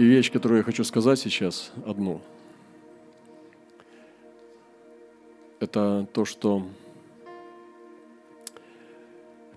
И вещь, которую я хочу сказать сейчас, одну, это то, что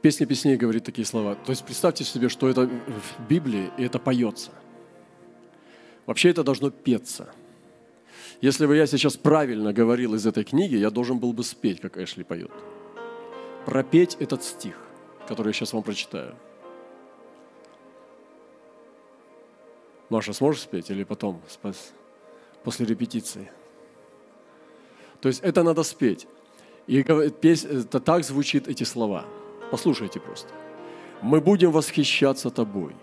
Песня песней говорит такие слова. То есть представьте себе, что это в Библии, и это поется. Вообще это должно петься. Если бы я сейчас правильно говорил из этой книги, я должен был бы спеть, как Эшли поет. Пропеть этот стих, который я сейчас вам прочитаю. Маша, сможешь спеть или потом, после репетиции? То есть это надо спеть. И это так звучит эти слова – Послушайте просто. Мы будем восхищаться Тобой.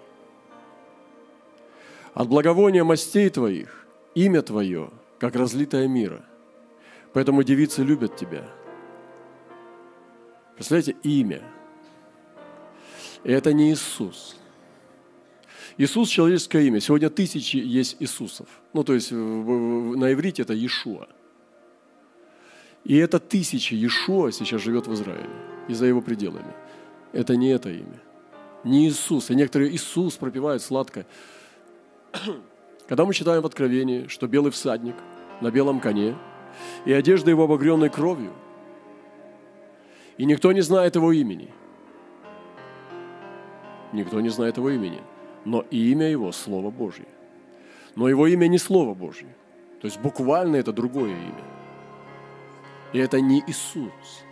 От благовония мастей Твоих имя Твое, как разлитое мира. Поэтому девицы любят Тебя. Представляете, имя. И это не Иисус. Иисус – человеческое имя. Сегодня тысячи есть Иисусов. Ну, то есть на иврите это Иешуа. И это тысячи Иешуа сейчас живет в Израиле и за его пределами. Это не это имя. Не Иисус. И некоторые Иисус пропивают сладко. Когда мы читаем в Откровении, что белый всадник на белом коне, и одежда его обогренной кровью, и никто не знает его имени. Никто не знает его имени. Но имя его – Слово Божье. Но его имя не Слово Божье. То есть буквально это другое имя. И это не Иисус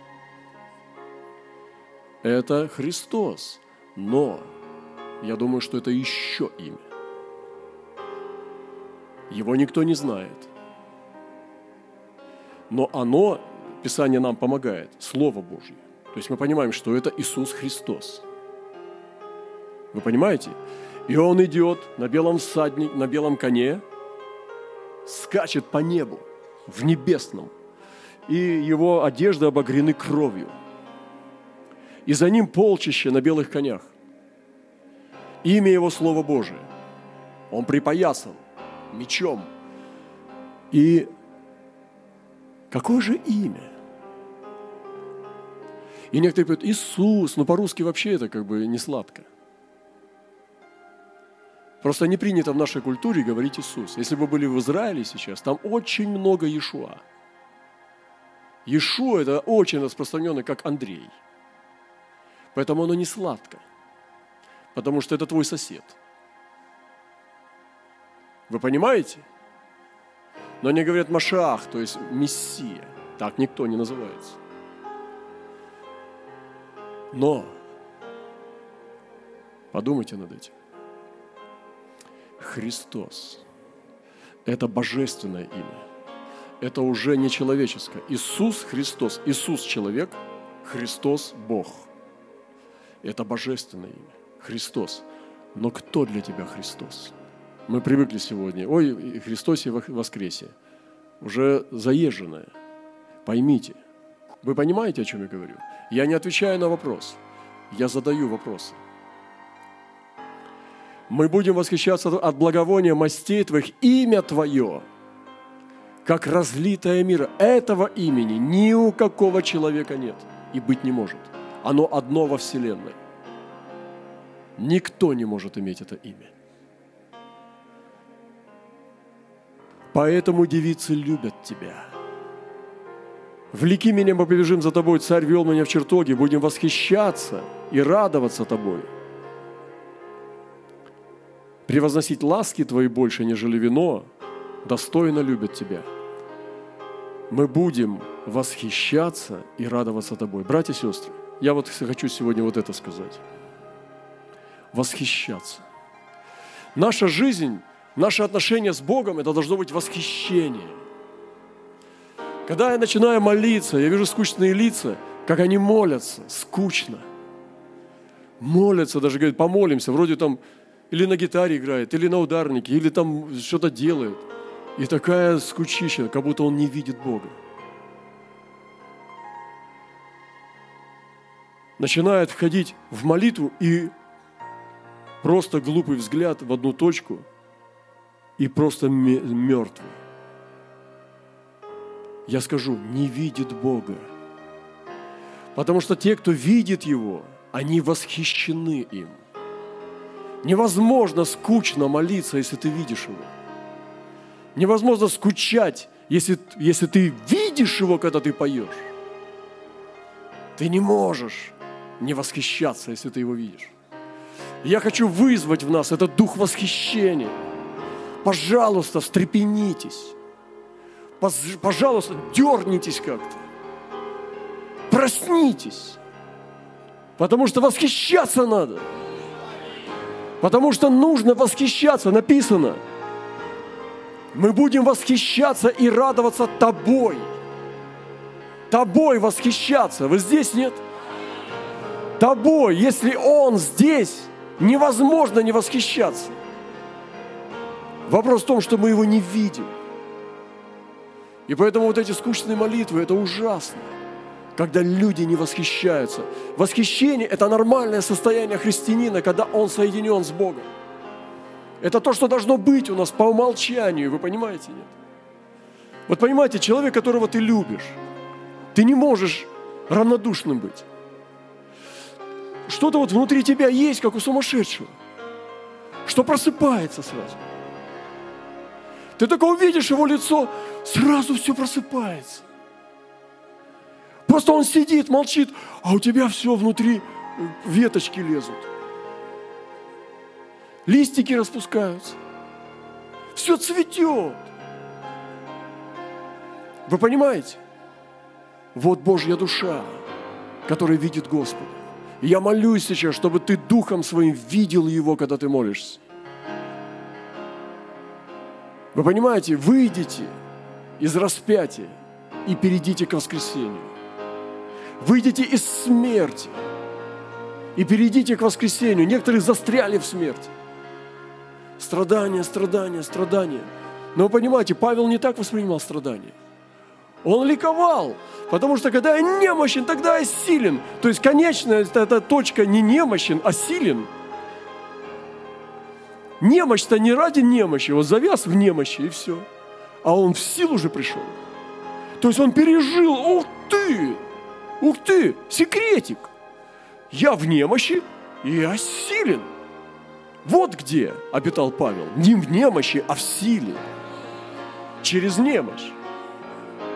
это Христос. Но я думаю, что это еще имя. Его никто не знает. Но оно, Писание нам помогает, Слово Божье. То есть мы понимаем, что это Иисус Христос. Вы понимаете? И он идет на белом всаднике, на белом коне, скачет по небу, в небесном, и его одежды обогрены кровью – и за ним полчище на белых конях. Имя его Слово Божие. Он припоясан мечом. И какое же имя? И некоторые говорят, Иисус, но по-русски вообще это как бы не сладко. Просто не принято в нашей культуре говорить Иисус. Если бы вы были в Израиле сейчас, там очень много Иешуа. Иешуа – это очень распространенный, как Андрей – Поэтому оно не сладко, потому что это твой сосед. Вы понимаете? Но они говорят Машах, то есть Мессия. Так никто не называется. Но подумайте над этим. Христос – это божественное имя. Это уже не человеческое. Иисус Христос. Иисус – человек, Христос – Бог – это божественное имя. Христос. Но кто для тебя Христос? Мы привыкли сегодня, ой, Христос и воскресе. Уже заезженное. Поймите. Вы понимаете, о чем я говорю? Я не отвечаю на вопрос. Я задаю вопросы. Мы будем восхищаться от благовония мастей Твоих, имя Твое, как разлитое мира. Этого имени ни у какого человека нет и быть не может – оно одно во Вселенной. Никто не может иметь это имя. Поэтому девицы любят тебя. Влеки меня, мы побежим за тобой, царь вел меня в чертоге, будем восхищаться и радоваться тобой. Превозносить ласки твои больше, нежели вино, достойно любят тебя. Мы будем восхищаться и радоваться тобой. Братья и сестры, я вот хочу сегодня вот это сказать. Восхищаться. Наша жизнь, наше отношение с Богом, это должно быть восхищение. Когда я начинаю молиться, я вижу скучные лица, как они молятся, скучно. Молятся, даже говорят, помолимся, вроде там или на гитаре играет, или на ударнике, или там что-то делает. И такая скучища, как будто он не видит Бога. начинает входить в молитву и просто глупый взгляд в одну точку и просто мертвый. Я скажу, не видит Бога. Потому что те, кто видит Его, они восхищены им. Невозможно скучно молиться, если ты видишь его. Невозможно скучать, если, если ты видишь его, когда ты поешь. Ты не можешь не восхищаться, если ты его видишь. Я хочу вызвать в нас этот дух восхищения. Пожалуйста, встрепенитесь. Пожалуйста, дернитесь как-то. Проснитесь. Потому что восхищаться надо. Потому что нужно восхищаться, написано. Мы будем восхищаться и радоваться тобой. Тобой восхищаться. Вы здесь нет? Тобой, если Он здесь, невозможно не восхищаться. Вопрос в том, что мы его не видим. И поэтому вот эти скучные молитвы, это ужасно, когда люди не восхищаются. Восхищение – это нормальное состояние христианина, когда он соединен с Богом. Это то, что должно быть у нас по умолчанию, вы понимаете, нет? Вот понимаете, человек, которого ты любишь, ты не можешь равнодушным быть. Что-то вот внутри тебя есть, как у сумасшедшего, что просыпается сразу. Ты только увидишь его лицо, сразу все просыпается. Просто он сидит, молчит, а у тебя все внутри э, веточки лезут. Листики распускаются. Все цветет. Вы понимаете? Вот Божья душа, которая видит Господа. Я молюсь сейчас, чтобы ты духом своим видел Его, когда ты молишься. Вы понимаете, выйдите из распятия и перейдите к воскресению. Выйдите из смерти и перейдите к воскресению. Некоторые застряли в смерти. Страдания, страдания, страдания. Но вы понимаете, Павел не так воспринимал страдания. Он ликовал, потому что когда я немощен, тогда я силен. То есть конечная эта точка не немощен, а силен – Немощь-то не ради немощи, вот завяз в немощи и все. А он в силу уже пришел. То есть он пережил, ух ты, ух ты, секретик. Я в немощи, и силен. Вот где обитал Павел. Не в немощи, а в силе. Через немощь.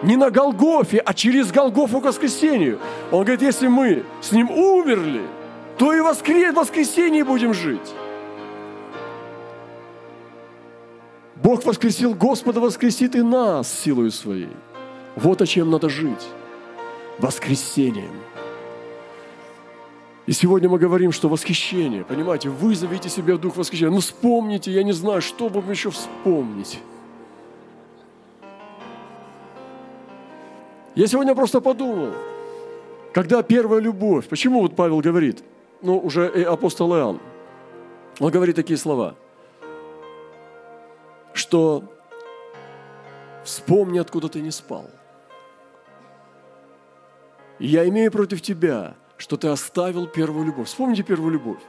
Не на Голгофе, а через Голгофу к воскресению. Он говорит, если мы с ним умерли, то и в воскресенье будем жить. Бог воскресил Господа, воскресит и нас силою своей. Вот о чем надо жить. Воскресением. И сегодня мы говорим, что восхищение, понимаете, вызовите себе в дух восхищения. Ну вспомните, я не знаю, что вам еще вспомнить. Я сегодня просто подумал, когда первая любовь, почему вот Павел говорит, ну уже апостол Иоанн, он говорит такие слова – что вспомни, откуда ты не спал. Я имею против тебя, что ты оставил первую любовь. Вспомните первую любовь.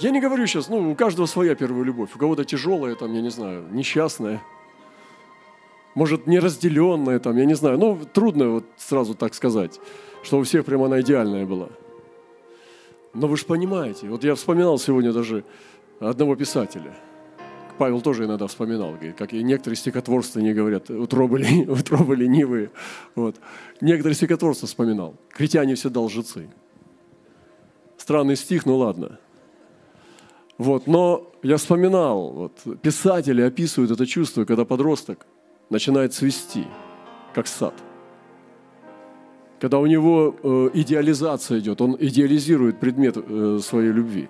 Я не говорю сейчас, ну, у каждого своя первая любовь. У кого-то тяжелая, там, я не знаю, несчастная. Может, неразделенная, там, я не знаю. Ну, трудно вот сразу так сказать, что у всех прямо она идеальная была. Но вы же понимаете, вот я вспоминал сегодня даже одного писателя – Павел тоже иногда вспоминал, говорит, как и некоторые стихотворства не говорят, утробы, утробы ленивые. Вот. Некоторые стихотворства вспоминал. Критяне всегда лжецы. Странный стих, ну ладно. Вот, но я вспоминал, вот, писатели описывают это чувство, когда подросток начинает цвести, как сад. Когда у него э, идеализация идет, он идеализирует предмет э, своей любви.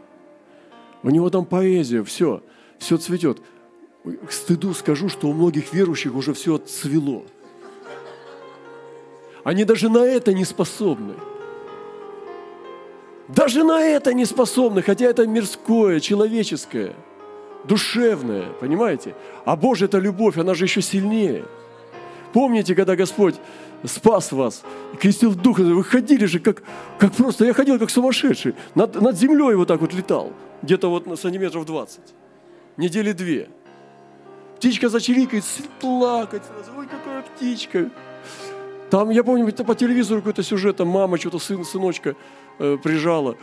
У него там поэзия, все – все цветет. К стыду скажу, что у многих верующих уже все отцвело. Они даже на это не способны. Даже на это не способны, хотя это мирское, человеческое, душевное, понимаете? А Божья это любовь, она же еще сильнее. Помните, когда Господь спас вас, крестил дух, вы ходили же как, как просто, я ходил как сумасшедший, над, над землей вот так вот летал, где-то вот на сантиметров 20 недели две. Птичка зачирикает, плакать. Ой, какая птичка. Там, я помню, по телевизору какой-то сюжет, там мама что-то сын, сыночка э, прижала.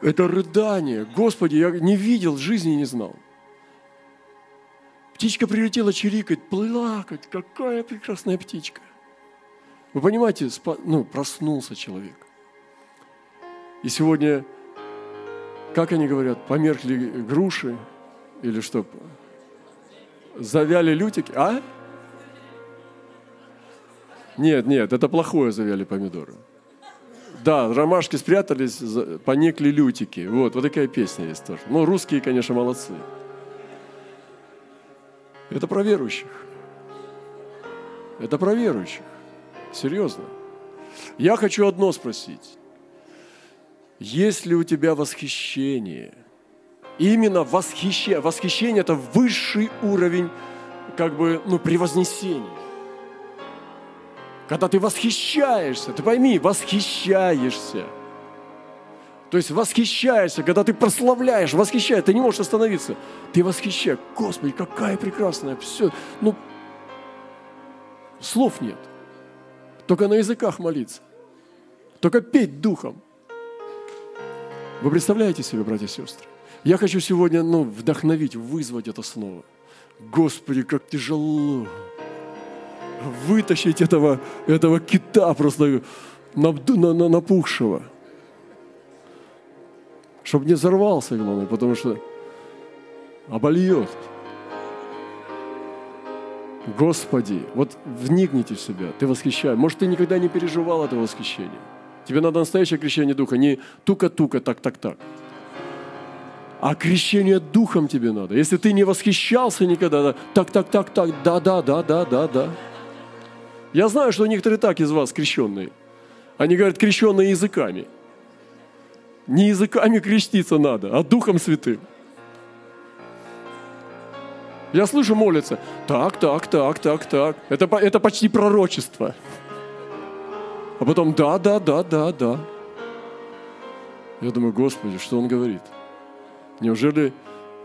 Это рыдание. Господи, я не видел, жизни не знал. Птичка прилетела чирикать, плакать. Какая прекрасная птичка. Вы понимаете, ну, проснулся человек. И сегодня, как они говорят, померкли груши или что? Завяли лютики, а? Нет, нет, это плохое завяли помидоры. Да, ромашки спрятались, поникли лютики. Вот, вот такая песня есть тоже. Ну, русские, конечно, молодцы. Это про верующих. Это про верующих. Серьезно. Я хочу одно спросить. Есть ли у тебя восхищение? Именно восхищение. Восхищение – это высший уровень как бы, ну, превознесения. Когда ты восхищаешься, ты пойми, восхищаешься. То есть восхищаешься, когда ты прославляешь, восхищаешь, ты не можешь остановиться. Ты восхищаешь. Господи, какая прекрасная, все. Ну, слов нет. Только на языках молиться. Только петь духом. Вы представляете себе, братья и сестры? Я хочу сегодня ну, вдохновить, вызвать это снова. Господи, как тяжело вытащить этого, этого кита просто напухшего. Чтобы не взорвался, главное, потому что обольет. Господи, вот вникните в себя, ты восхищаешь. Может, ты никогда не переживал это восхищение. Тебе надо настоящее крещение духа, не тука-тука, так-так-так. А крещение духом тебе надо. Если ты не восхищался никогда, так-так-так-так, да-да-да-да-да-да. Я знаю, что некоторые так из вас крещенные. Они говорят, крещенные языками. Не языками креститься надо, а Духом Святым. Я слышу, молятся. Так, так, так, так, так. Это, это почти пророчество. А потом да, да, да, да, да. Я думаю, Господи, что он говорит? Неужели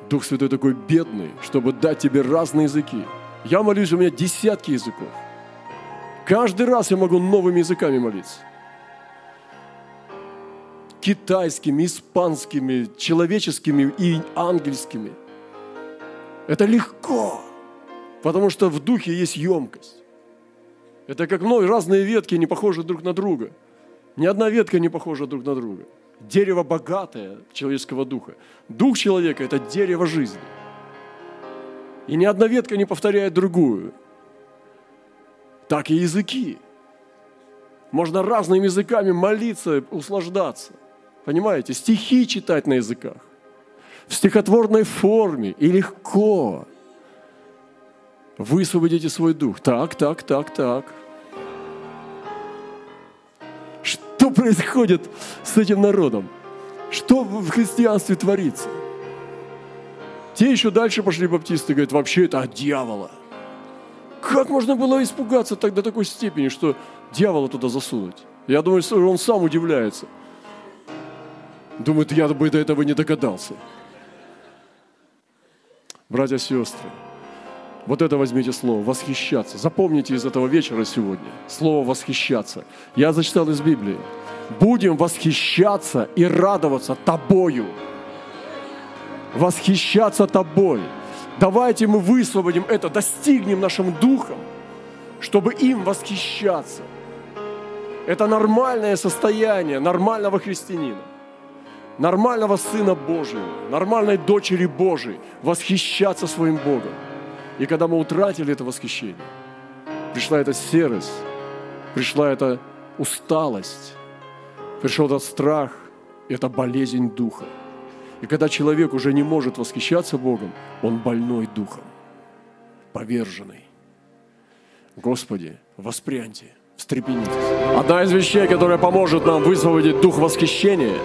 Дух Святой такой бедный, чтобы дать тебе разные языки? Я молюсь, у меня десятки языков. Каждый раз я могу новыми языками молиться. Китайскими, испанскими, человеческими и ангельскими. Это легко, потому что в духе есть емкость. Это как много разные ветки, не похожи друг на друга. Ни одна ветка не похожа друг на друга. Дерево богатое человеческого духа. Дух человека – это дерево жизни. И ни одна ветка не повторяет другую так и языки. Можно разными языками молиться, услаждаться. Понимаете? Стихи читать на языках. В стихотворной форме и легко. Высвободите свой дух. Так, так, так, так. Происходит с этим народом? Что в христианстве творится? Те еще дальше пошли баптисты, говорят, вообще это от дьявола. Как можно было испугаться так до такой степени, что дьявола туда засунуть? Я думаю, он сам удивляется. Думает, я бы до этого не догадался. Братья и сестры, вот это возьмите слово, восхищаться. Запомните из этого вечера сегодня слово восхищаться. Я зачитал из Библии. Будем восхищаться и радоваться тобою. Восхищаться тобой. Давайте мы высвободим это, достигнем нашим духом, чтобы им восхищаться. Это нормальное состояние нормального христианина, нормального Сына Божьего, нормальной дочери Божией, восхищаться своим Богом. И когда мы утратили это восхищение, пришла эта серость, пришла эта усталость, пришел этот страх, это болезнь духа – и когда человек уже не может восхищаться Богом, он больной духом, поверженный. Господи, воспряньте, встрепенитесь. Одна из вещей, которая поможет нам высвободить дух восхищения,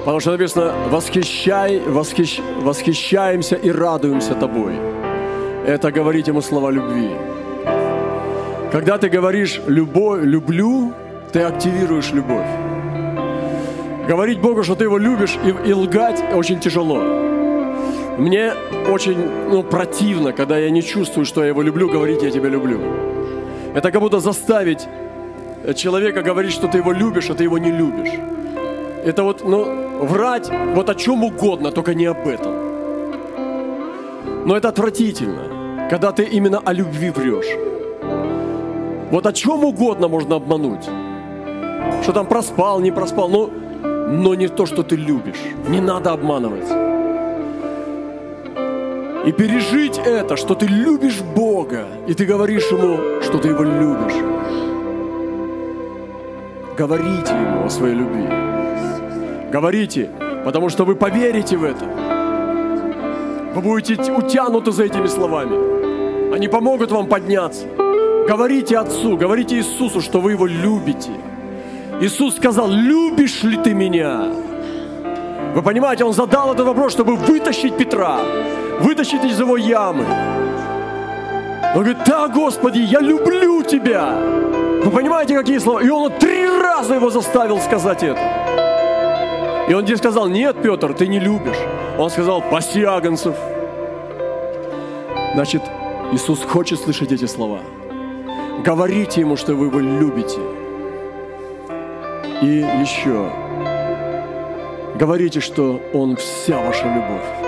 потому что написано «восхищай, восхищ, восхищаемся и радуемся Тобой». Это говорить ему слова любви. Когда ты говоришь «любовь, люблю», ты активируешь любовь. Говорить Богу, что ты его любишь, и, и лгать очень тяжело. Мне очень ну, противно, когда я не чувствую, что я его люблю, говорить «я тебя люблю». Это как будто заставить человека говорить, что ты его любишь, а ты его не любишь. Это вот, ну, врать вот о чем угодно, только не об этом. Но это отвратительно, когда ты именно о любви врешь. Вот о чем угодно можно обмануть. Что там проспал, не проспал, но, но не то, что ты любишь. Не надо обманывать. И пережить это, что ты любишь Бога, и ты говоришь Ему, что ты Его любишь. Говорите Ему о своей любви. Говорите, потому что вы поверите в это. Вы будете утянуты за этими словами. Они помогут вам подняться. Говорите Отцу, говорите Иисусу, что вы Его любите. Иисус сказал, любишь ли ты меня? Вы понимаете, Он задал этот вопрос, чтобы вытащить Петра, вытащить из его ямы. Он говорит, да, Господи, я люблю Тебя. Вы понимаете, какие слова? И он три раза его заставил сказать это. И он тебе сказал, нет, Петр, ты не любишь. Он сказал, паси агнцев. Значит, Иисус хочет слышать эти слова. Говорите ему, что вы его любите. И еще, говорите, что он вся ваша любовь.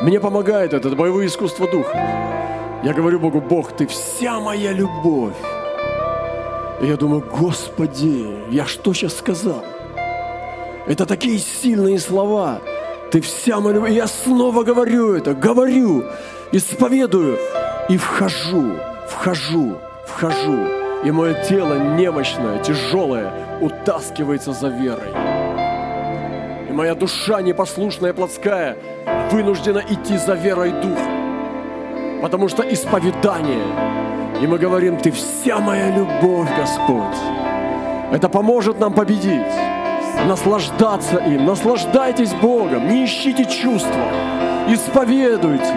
Мне помогает это, это боевое искусство духа. Я говорю Богу, Бог, ты вся моя любовь. И я думаю, Господи, я что сейчас сказал? Это такие сильные слова. Ты вся моя любовь. И я снова говорю это, говорю, исповедую. И вхожу, вхожу, вхожу. И мое тело немощное, тяжелое, утаскивается за верой. И моя душа непослушная, плотская, вынуждена идти за верой духа. Потому что исповедание и мы говорим, Ты вся моя любовь, Господь. Это поможет нам победить, наслаждаться им. Наслаждайтесь Богом, не ищите чувства. Исповедуйте,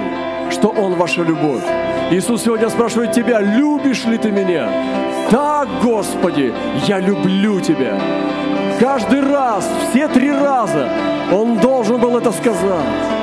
что Он ваша любовь. Иисус сегодня спрашивает тебя, любишь ли ты меня? Так, Господи, я люблю Тебя. Каждый раз, все три раза Он должен был это сказать.